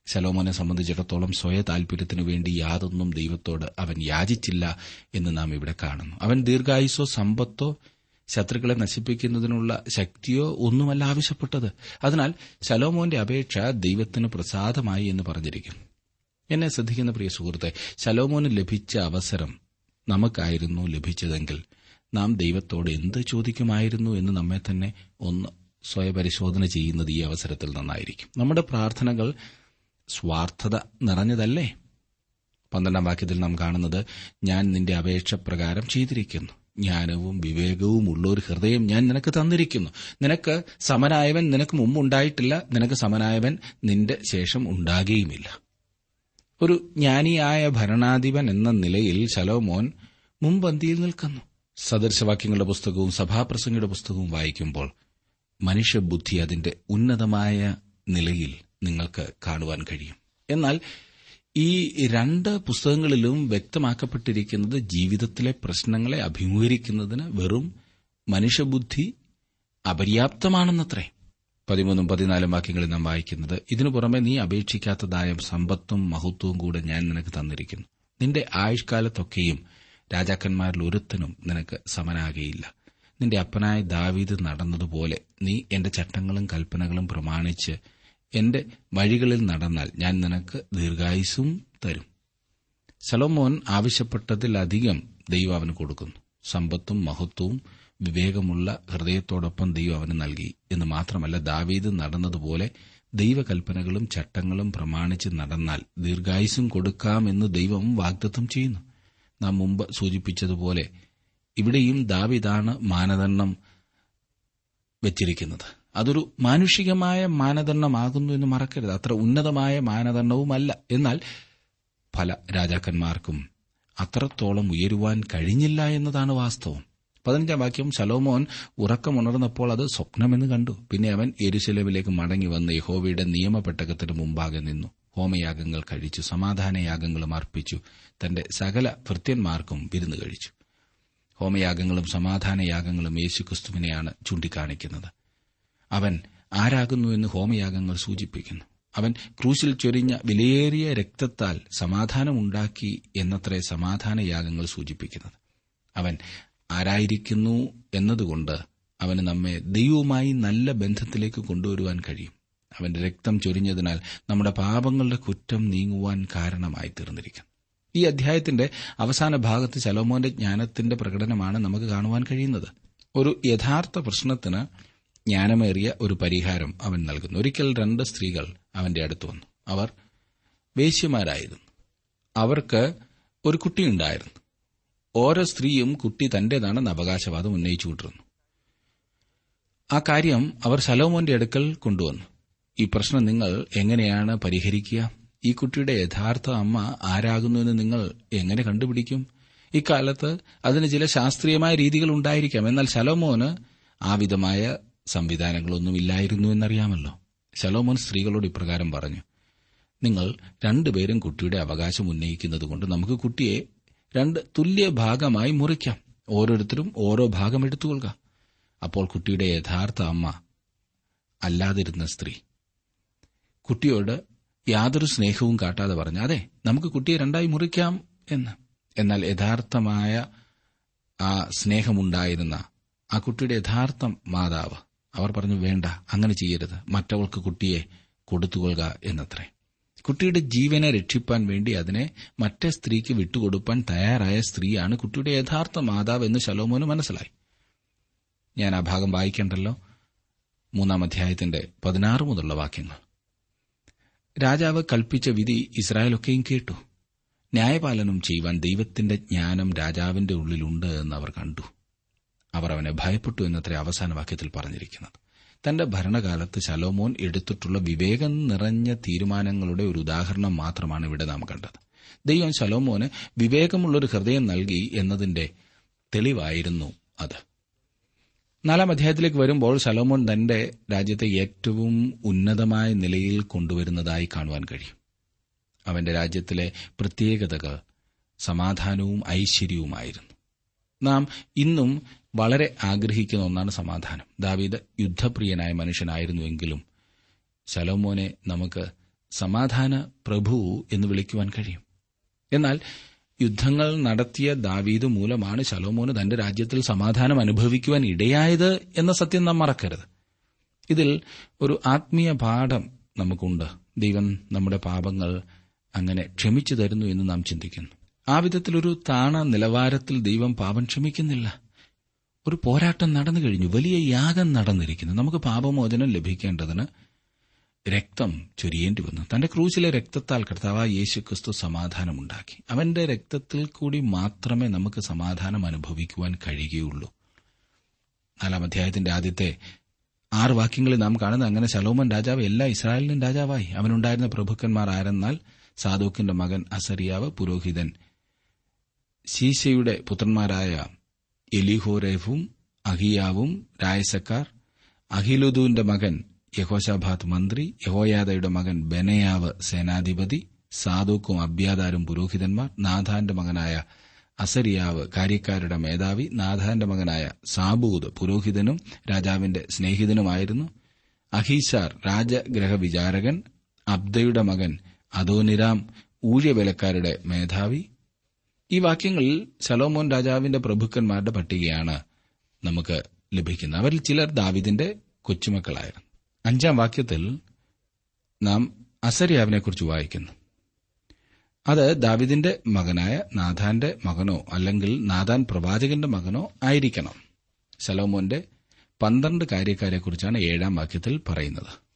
ശലോമോനെ സംബന്ധിച്ചിടത്തോളം സ്വയ താൽപര്യത്തിനു വേണ്ടി യാതൊന്നും ദൈവത്തോട് അവൻ യാചിച്ചില്ല എന്ന് നാം ഇവിടെ കാണുന്നു. അവൻ ദീർഘായുസോ സമ്പത്തോ ശത്രുക്കളെ നശിപ്പിക്കുന്നതിനുള്ള ശക്തിയോ ഒന്നുമല്ല ആവശ്യപ്പെട്ടത്. അതിനാൽ ശലോമോന്റെ അപേക്ഷ ദൈവത്തിന് പ്രസാദമായി എന്ന് പറഞ്ഞിരിക്കും എന്നെ ശ്രദ്ധിക്കുന്ന പ്രിയ സുഹൃത്തെ ശലോമോന് ലഭിച്ച അവസരം നമുക്കായിരുന്നു ലഭിച്ചതെങ്കിൽ നാം ദൈവത്തോട് എന്ത് ചോദിക്കുമായിരുന്നു എന്ന് നമ്മെ തന്നെ ഒന്ന് സ്വയപരിശോധന ചെയ്യുന്നത് ഈ അവസരത്തിൽ നന്നായിരിക്കും. നമ്മുടെ പ്രാർത്ഥനകൾ സ്വാർത്ഥത നിറഞ്ഞതല്ലേ? പന്ത്രണ്ടാം വാക്യത്തിൽ നാം കാണുന്നത് ഞാൻ നിന്റെ അപേക്ഷ പ്രകാരം ചെയ്തിരിക്കുന്നു. ജ്ഞാനവും വിവേകവും ഉള്ള ഒരു ഹൃദയം ഞാൻ നിനക്ക് തന്നിരിക്കുന്നു. നിനക്ക് സമനായവൻ നിനക്ക് മുമ്പുണ്ടായിട്ടില്ല നിനക്ക് സമനായവൻ നിന്റെ ശേഷം ഉണ്ടാകുകയുമില്ല. ഒരു ജ്ഞാനിയായ ഭരണാധിപൻ എന്ന നിലയിൽ ശലോമോൻ മുമ്പന്തിയിൽ നിൽക്കുന്നു. സദൃശവാക്യങ്ങളുടെ പുസ്തകവും സഭാപ്രസംഗിയുടെ പുസ്തകവും വായിക്കുമ്പോൾ മനുഷ്യബുദ്ധി അതിന്റെ ഉന്നതമായ നിലയിൽ നിങ്ങൾക്ക് കാണുവാൻ കഴിയും. എന്നാൽ ഈ രണ്ട് പുസ്തകങ്ങളിലും വ്യക്തമാക്കപ്പെട്ടിരിക്കുന്നത് ജീവിതത്തിലെ പ്രശ്നങ്ങളെ അഭിമുഖീകരിക്കുന്നതിന് വെറും മനുഷ്യബുദ്ധി അപര്യാപ്തമാണെന്നത്രേ. പതിമൂന്നും പതിനാലും വാക്യങ്ങളിൽ നാം വായിക്കുന്നത് ഇതിനു പുറമെ നീ അപേക്ഷിക്കാത്തതായ സമ്പത്തും മഹത്വവും കൂടെ ഞാൻ നിനക്ക് തന്നിരിക്കുന്നു. നിന്റെ ആയുഷ്കാലത്തൊക്കെയും രാജാക്കന്മാരിൽ ഒരുത്തനും നിനക്ക് സമനാകയില്ല. നിന്റെ അപ്പനായ ദാവീദ് നടന്നതുപോലെ നീ എന്റെ ചട്ടങ്ങളും കൽപ്പനകളും പ്രമാണിച്ച് എന്റെ വഴികളിൽ നടന്നാൽ ഞാൻ നിനക്ക് ദീർഘായുസും തരും. സലോമോൻ ആവശ്യപ്പെട്ടതിലധികം ദൈവം അവന് കൊടുക്കുന്നു. സമ്പത്തും മഹത്വവും വിവേകമുള്ള ഹൃദയത്തോടൊപ്പം ദൈവം അവന് നൽകി എന്ന് മാത്രമല്ല ദാവീദ് നടന്നതുപോലെ ദൈവകൽപ്പനകളും ചട്ടങ്ങളും പ്രമാണിച്ച് നടന്നാൽ ദീർഘായുസും കൊടുക്കാമെന്ന് ദൈവം വാഗ്ദത്തം ചെയ്യുന്നു. നാം മുമ്പ് സൂചിപ്പിച്ചതുപോലെ ഇവിടെയും ദാവിദാണ് മാനദണ്ഡം വെച്ചിരിക്കുന്നത്. അതൊരു മാനുഷികമായ മാനദണ്ഡമാകുന്നു എന്ന് മറക്കരുത്. അത്ര ഉന്നതമായ മാനദണ്ഡവുമല്ല. എന്നാൽ പല രാജാക്കന്മാർക്കും അത്രത്തോളം ഉയരുവാൻ കഴിഞ്ഞില്ല എന്നതാണ് വാസ്തവം. പതിനഞ്ചാം വാക്യം ശലോമോൻ ഉറക്കമുണർന്നപ്പോൾ അത് സ്വപ്നമെന്ന് കണ്ടു. പിന്നെ അവൻ എരുശലമിലേക്ക് മടങ്ങി വന്ന് യഹോവയുടെ നിയമപ്പെട്ടകത്തിന് മുമ്പാകെ നിന്നു. ഹോമയാഗങ്ങൾ കഴിച്ചു സമാധാനയാഗങ്ങളും അർപ്പിച്ചു തന്റെ സകല ഭൃത്യന്മാർക്കും വിരുന്ന് കഴിച്ചു. ഹോമയാഗങ്ങളും സമാധാനയാഗങ്ങളും യേശുക്രിസ്തുവിനെയാണ് ചൂണ്ടിക്കാണിക്കുന്നത്. അവൻ ആരാകുന്നു എന്ന് ഹോമയാഗങ്ങൾ സൂചിപ്പിക്കുന്നു. അവൻ ക്രൂശിൽ ചൊരിഞ്ഞ വിലയേറിയ രക്തത്താൽ സമാധാനമുണ്ടാക്കി എന്നത്രേ സമാധാനയാഗങ്ങൾ സൂചിപ്പിക്കുന്നത്. അവൻ ആരായിരിക്കുന്നു എന്നതുകൊണ്ട് അവന് നമ്മെ ദൈവവുമായി നല്ല ബന്ധത്തിലേക്ക് കൊണ്ടുവരുവാൻ കഴിയും. അവന്റെ രക്തം ചൊരിഞ്ഞതിനാൽ നമ്മുടെ പാപങ്ങളുടെ കുറ്റം നീങ്ങുവാൻ കാരണമായി തീർന്നിരിക്കുന്നു ഈ അധ്യായത്തിന്റെ അവസാന ഭാഗത്ത് ശലോമോന്റെ ജ്ഞാനത്തിന്റെ പ്രകടനമാണ് നമുക്ക് കാണുവാൻ കഴിയുന്നത്. ഒരു യഥാർത്ഥ പ്രശ്നത്തിന് ജ്ഞാനമേറിയ ഒരു പരിഹാരം അവൻ നൽകുന്നു. ഒരിക്കൽ രണ്ട് സ്ത്രീകൾ അവന്റെ അടുത്ത് വന്നു. അവർ വേശ്യമാരായിരുന്നു. അവർക്ക് ഒരു കുട്ടിയുണ്ടായിരുന്നു ഓരോ സ്ത്രീയും കുട്ടി തന്റേതാണെന്ന് അവകാശവാദം ഉന്നയിച്ചുകൊണ്ടിരുന്നു ആ കാര്യം അവർ സലോമോന്റെ അടുക്കൽ കൊണ്ടുവന്നു. ഈ പ്രശ്നം നിങ്ങൾ എങ്ങനെയാണ് പരിഹരിക്കുക? ഈ കുട്ടിയുടെ യഥാർത്ഥ അമ്മ ആരാകുന്നുവെന്ന് നിങ്ങൾ എങ്ങനെ കണ്ടുപിടിക്കും? ഇക്കാലത്ത് അതിന് ചില ശാസ്ത്രീയമായ രീതികൾ ഉണ്ടായിരിക്കാം. എന്നാൽ ശലോമോന് ആ വിധമായ സംവിധാനങ്ങളൊന്നുമില്ലായിരുന്നു എന്നറിയാമല്ലോ. ശലോമോൻ സ്ത്രീകളോട് ഇപ്രകാരം പറഞ്ഞു നിങ്ങൾ രണ്ടുപേരും കുട്ടിയുടെ അവകാശം ഉന്നയിക്കുന്നതുകൊണ്ട് നമുക്ക് കുട്ടിയെ രണ്ട് തുല്യ ഭാഗമായി മുറിക്കാം. ഓരോരുത്തരും ഓരോ ഭാഗം എടുത്തുകൊള്ളുക. അപ്പോൾ കുട്ടിയുടെ യഥാർത്ഥ അമ്മ അല്ലാതിരുന്ന സ്ത്രീ കുട്ടിയോട് യാതൊരു സ്നേഹവും കാട്ടാതെ പറഞ്ഞു അതെ നമുക്ക് കുട്ടിയെ രണ്ടായി മുറിക്കാം എന്ന്. എന്നാൽ യഥാർത്ഥമായ ആ സ്നേഹമുണ്ടായിരുന്ന ആ കുട്ടിയുടെ യഥാർത്ഥം മാതാവ് അവർ പറഞ്ഞു വേണ്ട അങ്ങനെ ചെയ്യരുത്. മറ്റവൾക്ക് കുട്ടിയെ കൊടുത്തുകൊള്ളുക എന്നത്രേ. കുട്ടിയുടെ ജീവനെ രക്ഷിപ്പാൻ വേണ്ടി അതിനെ മറ്റേ സ്ത്രീക്ക് വിട്ടുകൊടുപ്പാൻ തയ്യാറായ സ്ത്രീയാണ് കുട്ടിയുടെ യഥാർത്ഥ മാതാവ് എന്ന് ശലോമോന് മനസ്സിലായി. ഞാൻ ആ ഭാഗം വായിക്കണ്ടല്ലോ. മൂന്നാം അധ്യായത്തിന്റെ പതിനാറ് മുതലുള്ള വാക്യങ്ങൾ. രാജാവ് കൽപ്പിച്ച വിധി ഇസ്രായേലൊക്കെയും കേട്ടു. ന്യായപാലനം ചെയ്യുവാൻ ദൈവത്തിന്റെ ജ്ഞാനം രാജാവിന്റെ ഉള്ളിലുണ്ട് എന്ന് അവർ കണ്ടു. അവർ അവനെ ഭയപ്പെട്ടു എന്നത്ര അവസാന വാക്യത്തിൽ പറഞ്ഞിരിക്കുന്നത്. തന്റെ ഭരണകാലത്ത് ശലോമോൻ എടുത്തിട്ടുള്ള വിവേകം നിറഞ്ഞ തീരുമാനങ്ങളുടെ ഒരു ഉദാഹരണം മാത്രമാണ് ഇവിടെ നാം കണ്ടത്. ദൈവം ശലോമോന് വിവേകമുള്ളൊരു ഹൃദയം നൽകി എന്നതിന്റെ തെളിവായിരുന്നു അത്. നാലാം അധ്യായത്തിലേക്ക് വരുമ്പോൾ ശലോമോൻ തന്റെ രാജ്യത്തെ ഏറ്റവും ഉന്നതമായ നിലയിൽ കൊണ്ടുവരുന്നതായി കാണുവാൻ കഴിയും. അവന്റെ രാജ്യത്തിലെ പ്രത്യേകതകൾ സമാധാനവും ഐശ്വര്യവുമായിരുന്നു. നാം ഇന്നും വളരെ ആഗ്രഹിക്കുന്ന ഒന്നാണ് സമാധാനം. ദാവീദ് യുദ്ധപ്രിയനായ മനുഷ്യനായിരുന്നുവെങ്കിലും ശലോമോനെ നമുക്ക് സമാധാന പ്രഭു എന്ന് വിളിക്കുവാൻ കഴിയും. എന്നാൽ യുദ്ധങ്ങൾ നടത്തിയ ദാവീദ് മൂലമാണ് ശലോമോന് തന്റെ രാജ്യത്തിൽ സമാധാനം അനുഭവിക്കുവാൻ ഇടയായത് എന്ന സത്യം നാം മറക്കരുത്. ഇതിൽ ഒരു ആത്മീയ പാഠം നമുക്കുണ്ട്. ദൈവം നമ്മുടെ പാപങ്ങൾ അങ്ങനെ ക്ഷമിച്ചു തരുന്നു എന്ന് നാം ചിന്തിക്കുന്നു. ആ വിധത്തിലൊരു താണ നിലവാരത്തിൽ ദൈവം പാപം ക്ഷമിക്കുന്നില്ല. ഒരു പോരാട്ടം നടന്നു കഴിഞ്ഞു. വലിയ യാഗം നടന്നിരിക്കുന്നു. നമുക്ക് പാപമോചനം ലഭിക്കേണ്ടതിന് രക്തം ചൊരിയേണ്ടി വന്നു. തന്റെ ക്രൂശിലെ രക്തത്താൽ കർത്താവ് യേശു ക്രിസ്തു സമാധാനമുണ്ടാക്കി. അവന്റെ രക്തത്തിൽ കൂടി മാത്രമേ നമുക്ക് സമാധാനം അനുഭവിക്കുവാൻ കഴിയുകയുള്ളൂ. നാലാം അധ്യായത്തിന്റെ ആദ്യത്തെ ആറ് വാക്യങ്ങളിൽ നാം കാണുന്നത് അങ്ങനെ ശലോമൻ രാജാവ് എല്ലാ ഇസ്രായേലിനും രാജാവായി. അവനുണ്ടായിരുന്ന പ്രഭുക്കന്മാർ ആരെന്നാൽ? സാധുക്കിന്റെ മകൻ അസറിയാവ് പുരോഹിതൻ ശീശയുടെ പുത്രന്മാരായ എലിഹോരേഫും അഹിയാവും രായസക്കാർ അഹിലുദുവിന്റെ മകൻ യഹോശാഭാത്ത് മന്ത്രി യഹോയാദയുടെ മകൻ ബെനയാവ് സേനാധിപതി സാദൂക്കും അബ്യാദാരും പുരോഹിതന്മാർ നാഥാന്റെ മകനായ അസരിയാവ് കാര്യക്കാരുടെ മേധാവി നാഥാന്റെ മകനായ സാബൂദ് പുരോഹിതനും രാജാവിന്റെ സ്നേഹിതനുമായിരുന്നു. അഹീസാർ രാജഗ്രഹ വിചാരകൻ അബ്ദയുടെ മകൻ അദോനിരാം ഊഴവേലക്കാരുടെ മേധാവി ഈ വാക്യങ്ങൾ ശലോമോൻ രാജാവിന്റെ പ്രഭുക്കന്മാരുടെ പട്ടികയാണ് നമുക്ക് ലഭിക്കുന്നത്. അവരിൽ ചിലർ ദാവിദിന്റെ കൊച്ചുമക്കളായിരുന്നു അഞ്ചാം വാക്യത്തിൽ നാം അസരിയാവിനെക്കുറിച്ച് വായിക്കുന്നു. അത് ദാവിദിന്റെ മകനായ നാഥാന്റെ മകനോ അല്ലെങ്കിൽ നാഥാൻ പ്രവാചകന്റെ മകനോ ആയിരിക്കണം. ശലോമോന്റെ പന്ത്രണ്ട് കാര്യക്കാരെക്കുറിച്ചാണ് ഏഴാം വാക്യത്തിൽ പറയുന്നത്.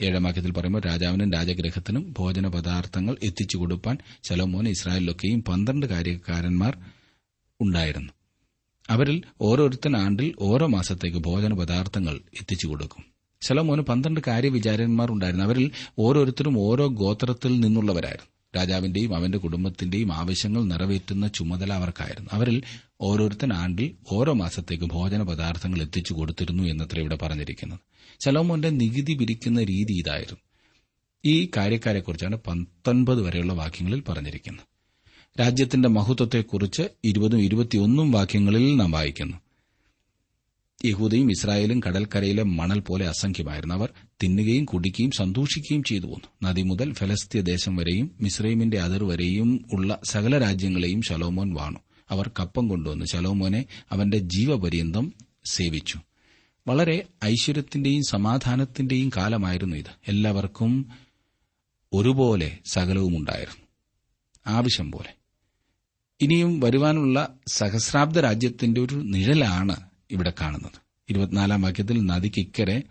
ഏഴാം വാക്യത്തിൽ പറയുമ്പോൾ രാജാവിനും രാജഗ്രഹത്തിനും ഭോജന പദാർത്ഥങ്ങൾ എത്തിച്ചു കൊടുപ്പാൻ ശലോമോൻ ഇസ്രായേലിലൊക്കെയും പന്ത്രണ്ട് കാര്യക്കാരന്മാർ ഉണ്ടായിരുന്നു. അവരിൽ ഓരോരുത്തൻ ആണ്ടിൽ ഓരോ മാസത്തേക്ക് ഭോജന പദാർത്ഥങ്ങൾ എത്തിച്ചു കൊടുക്കും. ശലോമോന് പന്ത്രണ്ട് കാര്യവിചാരന്മാർ ഉണ്ടായിരുന്നു. അവരിൽ ഓരോരുത്തരും ഓരോ ഗോത്രത്തിൽ നിന്നുള്ളവരായിരുന്നു. രാജാവിന്റെയും അവന്റെ കുടുംബത്തിന്റെയും ആവശ്യങ്ങൾ നിറവേറ്റുന്ന ചുമതല അവർക്കായിരുന്നു. അവരിൽ ഓരോരുത്തൻ ആണ്ടിൽ ഓരോ മാസത്തേക്ക് ഭോജന പദാർത്ഥങ്ങൾ എത്തിച്ചു കൊടുത്തിരുന്നു എന്നത്ര ഇവിടെ പറഞ്ഞിരിക്കുന്നത്. ശലോമോന്റെ നികുതി പിരിക്കുന്ന രീതി ഇതായിരുന്നു. ഈ കാര്യക്കാരെക്കുറിച്ചാണ് പത്തൊൻപത് വരെയുള്ള വാക്യങ്ങളിൽ പറഞ്ഞിരിക്കുന്നത്. രാജ്യത്തിന്റെ മഹത്വത്തെക്കുറിച്ച് ഇരുപതും ഇരുപത്തിയൊന്നും വാക്യങ്ങളിൽ നാം വായിക്കുന്നു. യഹൂദയും ഇസ്രായേലും കടൽക്കരയിലെ മണൽ പോലെ അസംഖ്യമായിരുന്നു അവർ തിന്നുകയും കുടിക്കുകയും സന്തോഷിക്കുകയും ചെയ്തു പോന്നു. നദി മുതൽ ഫലസ്തീയ ദേശം വരെയും മിസ്രൈമിന്റെ അതിർ വരെയും ഉള്ള സകല രാജ്യങ്ങളെയും ശലോമോൻ വാണു. അവർ കപ്പം കൊണ്ടുവന്ന്. ശലോമോനെ അവന്റെ ജീവപര്യന്തം സേവിച്ചു. വളരെ ഐശ്വര്യത്തിന്റെയും സമാധാനത്തിന്റെയും കാലമായിരുന്നു ഇത്. എല്ലാവർക്കും ഒരുപോലെ സകലവും ഉണ്ടായിരുന്നു. ആവശ്യം പോലെ. ഇനിയും വരുവാനുള്ള സഹസ്രാബ്ദ രാജ്യത്തിന്റെ ഒരു നിഴലാണ് ഇവിടെ കാണുന്നത്. ഇരുപത്തിനാലാം വാക്യത്തിൽ നദിക്ക് ഇക്കരെ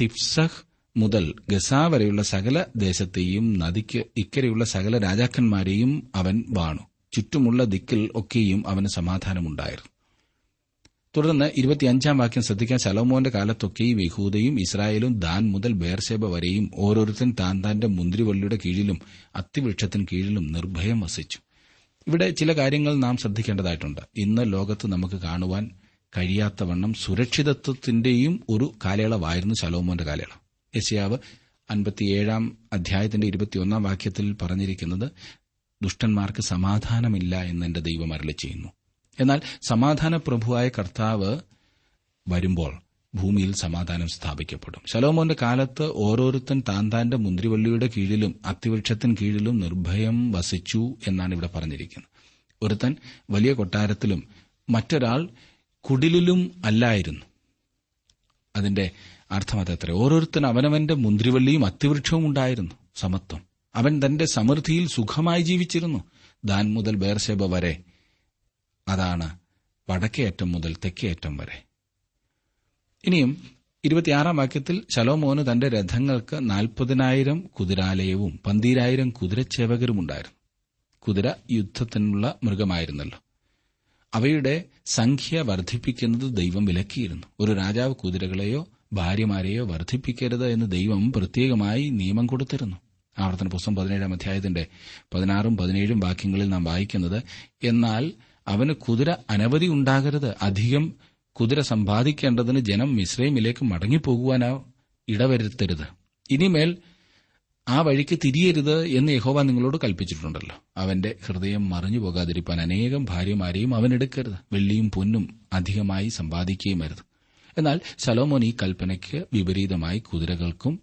തിപ്സഹ് മുതൽ ഗസ വരെയുള്ള സകല ദേശത്തെയും നദിക്ക് ഇക്കരെയുള്ള സകല രാജാക്കന്മാരെയും അവൻ വാണു. ചുറ്റുമുള്ള ദിക്കിൽ ഒക്കെയും അവന് സമാധാനമുണ്ടായിരുന്നു. തുടർന്ന് ഇരുപത്തിയഞ്ചാം വാക്യം ശ്രദ്ധിക്കാൻ ശലോമോന്റെ കാലത്തൊക്കെയും യഹൂദയും ഇസ്രായേലും ദാൻ മുതൽ ബേർസേബ വരെയും ഓരോരുത്തൻ താൻ താന്റെ മുന്തിരിവള്ളിയുടെ കീഴിലും അത്തിവൃക്ഷത്തിന് കീഴിലും നിർഭയം വസിച്ചു. ഇവിടെ ചില കാര്യങ്ങൾ നാം ശ്രദ്ധിക്കേണ്ടതായിട്ടുണ്ട്. ഇന്ന് ലോകത്ത് നമുക്ക് കാണുവാൻ കഴിയാത്തവണ്ണം സുരക്ഷിതത്വത്തിന്റെയും ഒരു കാലയളവായിരുന്നു ശലോമോന്റെ കാലയളവ്. യശയാവ് അൻപത്തിയേഴാം അധ്യായത്തിന്റെ ഇരുപത്തിയൊന്നാം വാക്യത്തിൽ പറഞ്ഞിരിക്കുന്നത് ദുഷ്ടന്മാർക്ക് സമാധാനമില്ല എന്ന് എന്റെ ദൈവം അരളി ചെയ്യുന്നു. എന്നാൽ സമാധാന പ്രഭുവായ കർത്താവ് വരുമ്പോൾ ഭൂമിയിൽ സമാധാനം സ്ഥാപിക്കപ്പെടും. ശലോമോന്റെ കാലത്ത് ഓരോരുത്തൻ താൻ താന്റെ മുന്തിരിവള്ളിയുടെ കീഴിലും അത്തിവൃക്ഷത്തിന് കീഴിലും നിർഭയം വസിച്ചു എന്നാണ് ഇവിടെ പറഞ്ഞിരിക്കുന്നത്. ഒരുത്തൻ വലിയ കൊട്ടാരത്തിലും മറ്റൊരാൾ കുടിലിലും അല്ലായിരുന്നു. അതിന്റെ അർത്ഥം അതത്ര. ഓരോരുത്തൻ അവനവന്റെ മുന്തിരിവള്ളിയും അത്തിവൃക്ഷവും ഉണ്ടായിരുന്നു സമത്വം. അവൻ തന്റെ സമൃദ്ധിയിൽ സുഖമായി ജീവിച്ചിരുന്നു. ദാൻ മുതൽ ബേർഷേബ വരെ. അതാണ് വടക്കേയറ്റം മുതൽ തെക്കേയറ്റം വരെ. ഇനിയും ഇരുപത്തിയാറാം വാക്യത്തിൽ ശലോമോന് തന്റെ രഥങ്ങൾക്ക് നാൽപ്പതിനായിരം കുതിരാലയവും പന്തീരായിരം കുതിരച്ചേവകരും ഉണ്ടായിരുന്നു കുതിര യുദ്ധത്തിനുള്ള മൃഗമായിരുന്നല്ലോ. അവയുടെ സംഖ്യ വർദ്ധിപ്പിക്കുന്നത് ദൈവം വിലക്കിയിരുന്നു. ഒരു രാജാവ് കുതിരകളെയോ ഭാര്യമാരെയോ വർദ്ധിപ്പിക്കരുത് എന്ന് ദൈവം പ്രത്യേകമായി നിയമം കൊടുത്തിരുന്നു. ആവർത്തന പുസ്തകം പതിനേഴാം അധ്യായത്തിന്റെ പതിനാറും പതിനേഴും വാക്യങ്ങളിൽ നാം വായിക്കുന്നത് എന്നാൽ അവന് കുതിര അനവധി ഉണ്ടാകരുത്. അധികം കുതിര സമ്പാദിക്കേണ്ടതിന് ജനം മിശ്രൈമിലേക്ക് മടങ്ങിപ്പോകുവാനോ ഇടവരുത്തരുത്. ഇനിമേൽ ആ വഴിക്ക് തിരിയരുത് എന്ന് യഹോവ നിങ്ങളോട് കൽപ്പിച്ചിട്ടുണ്ടല്ലോ. അവന്റെ ഹൃദയം മറിഞ്ഞു പോകാതിരിക്കാൻ അനേകം ഭാര്യമാരെയും അവൻ എടുക്കരുത്. വെള്ളിയും പൊന്നും അധികമായി സമ്പാദിക്കുകയും അരുത്. എന്നാൽ ശലോമോൻ ഈ കൽപ്പനയ്ക്ക് വിപരീതമായി കുതിരകൾക്കും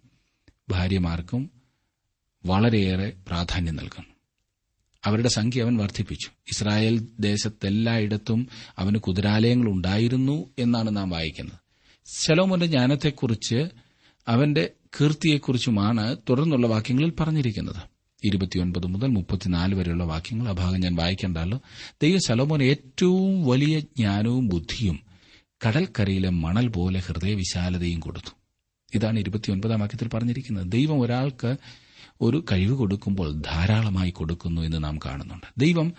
ഭാര്യമാർക്കും വളരെയേറെ പ്രാധാന്യം നൽകുന്നു. അവരുടെ സംഖ്യ അവൻ വർദ്ധിപ്പിച്ചു. ഇസ്രായേൽ ദേശത്തെല്ലായിടത്തും അവന് കുതിരാലയങ്ങൾ ഉണ്ടായിരുന്നു എന്നാണ് നാം വായിക്കുന്നത്. ശലോമോന്റെ ജ്ഞാനത്തെക്കുറിച്ച് അവന്റെ കീർത്തിയെക്കുറിച്ചുമാണ് തുടർന്നുള്ള വാക്യങ്ങളിൽ പറഞ്ഞിരിക്കുന്നത്. ഇരുപത്തിയൊൻപത് മുതൽ മുപ്പത്തിനാല് വരെയുള്ള വാക്യങ്ങൾ ആ ഭാഗം ഞാൻ വായിക്കേണ്ടല്ലോ. ദൈവ ശലോമോൻ ഏറ്റവും വലിയ ജ്ഞാനവും ബുദ്ധിയും കടൽക്കരയിലെ മണൽ പോലെ ഹൃദയവിശാലതയും കൊടുത്തു. ഇതാണ് ഇരുപത്തിയൊൻപതാം വാക്യത്തിൽ പറഞ്ഞിരിക്കുന്നത്. ദൈവം ഒരാൾക്ക് ഒരു കഴിവ് കൊടുക്കുമ്പോൾ ധാരാളമായി കൊടുക്കുന്നു എന്ന് നാം കാണുന്നുണ്ട്. ദൈവം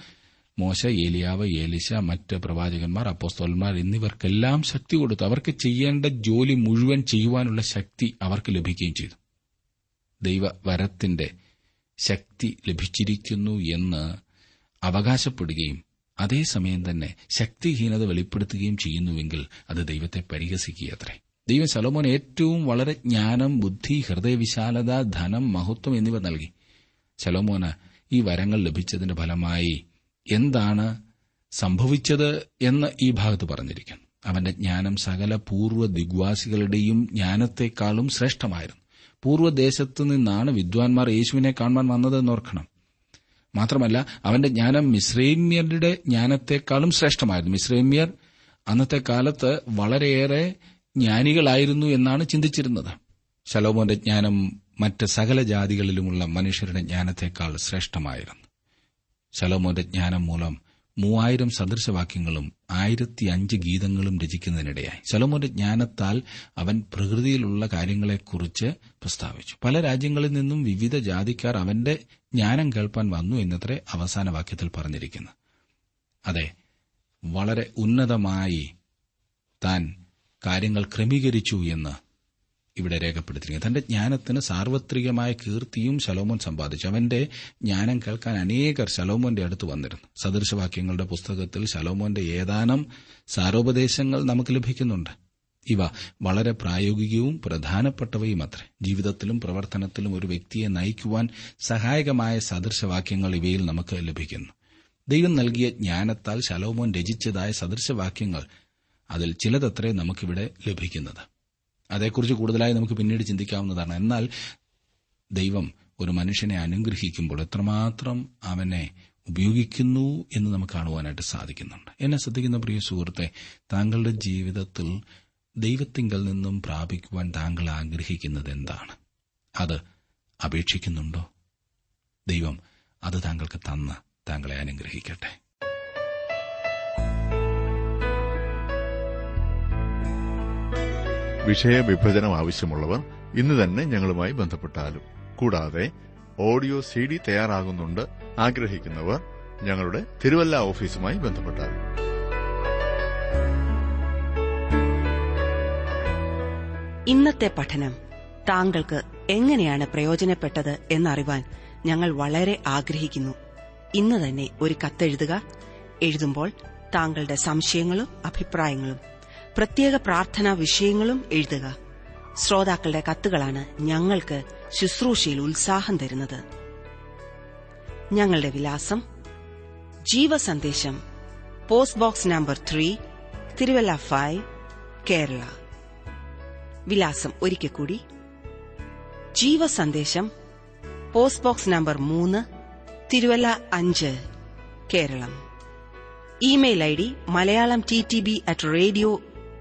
മോശ ഏലിയാവ് ഏലിശ മറ്റ് പ്രവാചകന്മാർ അപ്പോസ്തോലന്മാർ എന്നിവർക്കെല്ലാം ശക്തി കൊടുത്തു. അവർക്ക് ചെയ്യേണ്ട ജോലി മുഴുവൻ ചെയ്യുവാനുള്ള ശക്തി അവർക്ക് ലഭിക്കുകയും ചെയ്തു. ദൈവവരത്തിന്റെ ശക്തി ലഭിച്ചിരിക്കുന്നു എന്ന് അവകാശപ്പെടുകയും അതേസമയം തന്നെ ശക്തിഹീനത വെളിപ്പെടുത്തുകയും ചെയ്യുന്നുവെങ്കിൽ അത് ദൈവത്തെ പരിഹസിക്കുകയത്രേ. ദൈവം സലോമോൻ ഏറ്റവും വളരെ ജ്ഞാനം ബുദ്ധി ഹൃദയവിശാലത ധനം മഹത്വം എന്നിവ നൽകി. ശലോമോന് ഈ വരങ്ങൾ ലഭിച്ചതിന്റെ ഫലമായി എന്താണ് സംഭവിച്ചത് എന്ന് ഈ ഭാഗത്ത് പറഞ്ഞിരിക്കുന്നു. അവന്റെ ജ്ഞാനം സകല പൂർവ ദിഗ്വാസികളുടെയും ജ്ഞാനത്തെക്കാളും ശ്രേഷ്ഠമായിരുന്നു. പൂർവദേശത്തു നിന്നാണ് വിദ്വാൻമാർ യേശുവിനെ കാണുവാൻ വന്നതെന്ന് ഓർക്കണം മാത്രമല്ല അവന്റെ ജ്ഞാനം മിശ്രൈമ്യരുടെ ജ്ഞാനത്തെക്കാളും ശ്രേഷ്ഠമായിരുന്നു. മിശ്രൈമ്യർ അന്നത്തെ കാലത്ത് വളരെയേറെ ജ്ഞാനികളായിരുന്നു എന്നാണ് ചിന്തിച്ചിരുന്നത്. ശലോമോന്റെ ജ്ഞാനം മറ്റ് സകല ജാതികളിലുമുള്ള മനുഷ്യരുടെ ജ്ഞാനത്തെക്കാൾ ശ്രേഷ്ഠമായിരുന്നു. ശലോമോന്റെ ജ്ഞാനം മൂലം മൂവായിരം സദൃശവാക്യങ്ങളും ആയിരത്തി അഞ്ച് ഗീതങ്ങളും രചിക്കുന്നതിനിടയായി. ശലോമോന്റെ ജ്ഞാനത്താൽ അവൻ പ്രകൃതിയിലുള്ള കാര്യങ്ങളെക്കുറിച്ച് പ്രസ്താവിച്ചു. പല രാജ്യങ്ങളിൽ നിന്നും വിവിധ ജാതിക്കാർ അവന്റെ ജ്ഞാനം കേൾപ്പാൻ വന്നു എന്നത്രേ അവസാന വാക്യത്തിൽ പറഞ്ഞിരിക്കുന്നു. അതെ വളരെ ഉന്നതമായി താൻ കാര്യങ്ങൾ ക്രമീകരിച്ചു എന്ന് ഇവിടെ രേഖപ്പെടുത്തിയിരിക്കുന്നത് തന്റെ ജ്ഞാനത്തിന് സാർവത്രികമായ കീർത്തിയും ശലോമോൻ സമ്പാദിച്ചു. അവന്റെ ജ്ഞാനം കേൾക്കാൻ അനേകർ ശലോമോന്റെ അടുത്ത് വന്നിരുന്നു. സദൃശവാക്യങ്ങളുടെ പുസ്തകത്തിൽ ശലോമോന്റെ ഏതാനും സാരോപദേശങ്ങൾ നമുക്ക് ലഭിക്കുന്നുണ്ട്. ഇവ വളരെ പ്രായോഗികവും പ്രധാനപ്പെട്ടവയും അത്രേ. ജീവിതത്തിലും പ്രവർത്തനത്തിലും ഒരു വ്യക്തിയെ നയിക്കുവാൻ സഹായകമായ സദൃശവാക്യങ്ങൾ ഇവയിൽ നമുക്ക് ലഭിക്കുന്നു. ദൈവം നൽകിയ ജ്ഞാനത്താൽ ശലോമോൻ രചിച്ചതായ സദൃശവാക്യങ്ങൾ അതിൽ ചിലതത്രേ നമുക്കിവിടെ ലഭിക്കുന്നത്. അതേക്കുറിച്ച് കൂടുതലായി നമുക്ക് പിന്നീട് ചിന്തിക്കാവുന്നതാണ്. എന്നാൽ ദൈവം ഒരു മനുഷ്യനെ അനുഗ്രഹിക്കുമ്പോൾ എത്രമാത്രം അവനെ ഉപയോഗിക്കുന്നു എന്ന് നമുക്ക് കാണുവാനായിട്ട് സാധിക്കുന്നുണ്ട്. എന്നെ ശ്രദ്ധിക്കുന്ന പ്രിയ സുഹൃത്തെ താങ്കളുടെ ജീവിതത്തിൽ ദൈവത്തിങ്കൽ നിന്നും പ്രാപിക്കുവാൻ താങ്കൾ ആഗ്രഹിക്കുന്നത് എന്താണ്? അത് അപേക്ഷിക്കുന്നുണ്ടോ? ദൈവം അത് താങ്കൾക്ക് തന്ന് താങ്കളെ അനുഗ്രഹിക്കട്ടെ. വിഷയവിഭജനം ആവശ്യമുള്ളവർ ഇന്ന് തന്നെ ഞങ്ങളുമായി ബന്ധപ്പെട്ടാലും. കൂടാതെ ഓഡിയോ സി ഡി തയ്യാറാകുന്നുണ്ട് ആഗ്രഹിക്കുന്നവർ ഞങ്ങളുടെ തിരുവല്ല ഓഫീസുമായി ബന്ധപ്പെട്ടാലും. ഇന്നത്തെ പഠനം താങ്കൾക്ക് എങ്ങനെയാണ് പ്രയോജനപ്പെട്ടത് എന്നറിവാൻ ഞങ്ങൾ വളരെ ആഗ്രഹിക്കുന്നു. ഇന്ന് തന്നെ ഒരു കത്തെഴുതുക. എഴുതുമ്പോൾ താങ്കളുടെ സംശയങ്ങളും അഭിപ്രായങ്ങളും പ്രത്യേക പ്രാർത്ഥനാ വിഷയങ്ങളും എഴുതുക. ശ്രോതാക്കളുടെ കത്തുകളാണ് ഞങ്ങൾക്ക് ശുശ്രൂഷയിൽ ഉത്സാഹം തരുന്നത്. ഞങ്ങളുടെ വിലാസം ജീവസന്ദേശം post box number three Thiruvalla five Kerala. വിലാസം ഒരിക്കൽ കൂടി. ജീവസന്ദേശം പോസ്റ്റ് ബോക്സ് നമ്പർ മൂന്ന് തിരുവല്ല അഞ്ച് Keralam. Email I D Malayalam T T B at radio